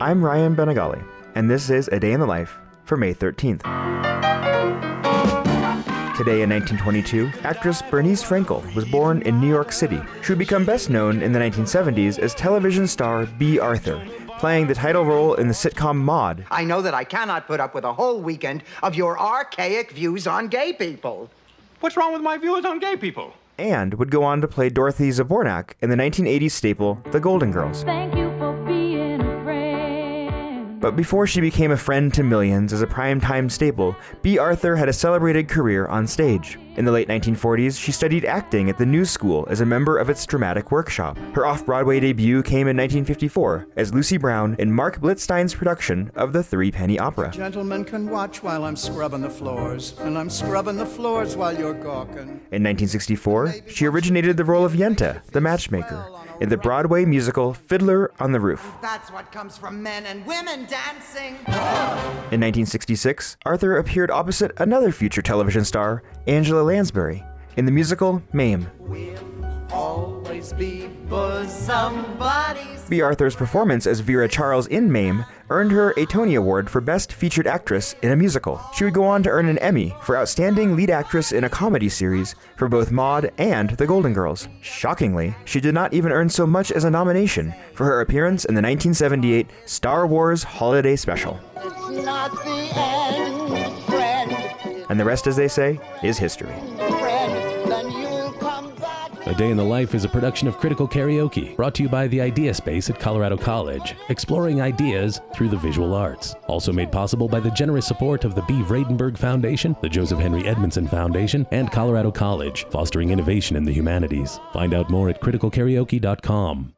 I'm Ryan Benagali, and this is A Day in the Life for May 13th. Today in 1922, actress Bernice Frankel was born in New York City. She would become best known in the 1970s as television star Bea Arthur, playing the title role in the sitcom Maude. I know that I cannot put up with a whole weekend of your archaic views on gay people. What's wrong with my views on gay people? And would go on to play Dorothy Zbornak in the 1980s staple The Golden Girls. Thank you But before she became a friend to millions as a primetime staple, Bea Arthur had a celebrated career on stage. In the late 1940s, she studied acting at the New School as a member of its dramatic workshop. Her off Broadway debut came in 1954 as Lucy Brown in Marc Blitzstein's production of the Threepenny Opera. Gentlemen can watch while I'm scrubbing the floors, and I'm scrubbing the floors while you're gawking. In 1964, she originated the role of Yenta, the matchmaker, in the Broadway musical Fiddler on the Roof. That's what comes from men and women dancing. In 1966, Arthur appeared opposite another future television star, Angela Lansbury, in the musical Mame. Buddies. Bea Arthur's performance as Vera Charles in Mame earned her a Tony Award for Best Featured Actress in a Musical. She would go on to earn an Emmy for Outstanding Lead Actress in a Comedy Series for both Maude and The Golden Girls. Shockingly, she did not even earn so much as a nomination for her appearance in the 1978 Star Wars Holiday Special. And the rest, as they say, is history. A Day in the Life is a production of Critical Karaoke, brought to you by the Idea Space at Colorado College, exploring ideas through the visual arts. Also made possible by the generous support of the Bee Vradenburg Foundation, the Joseph Henry Edmondson Foundation, and Colorado College, fostering innovation in the humanities. Find out more at criticalkaraoke.com.